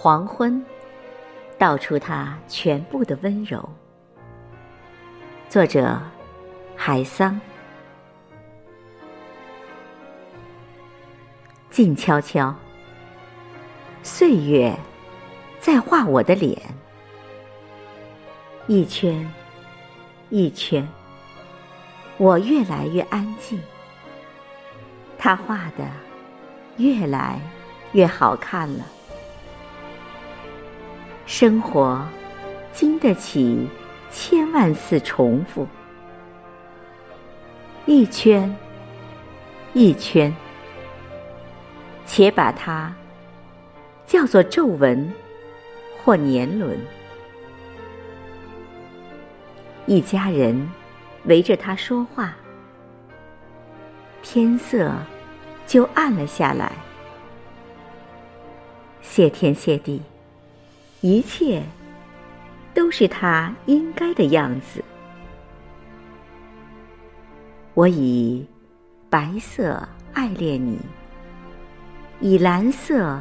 黄昏，道出他全部的温柔。作者：海桑。静悄悄，岁月在画我的脸，一圈一圈，我越来越安静。他画的越来越好看了。生活经得起千万次重复，一圈一圈，且把它叫做皱纹或年轮。一家人围着他说话，天色就暗了下来。谢天谢地。一切都是他应该的样子。我以白色爱恋你，以蓝色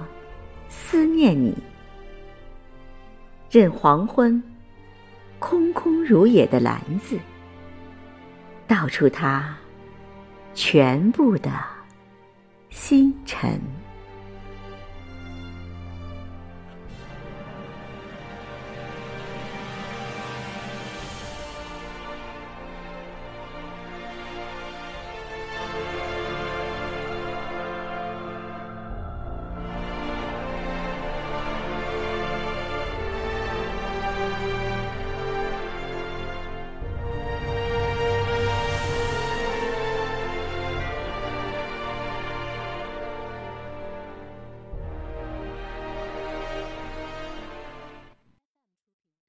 思念你。任黄昏空空如也的篮子，倒出它全部的星辰。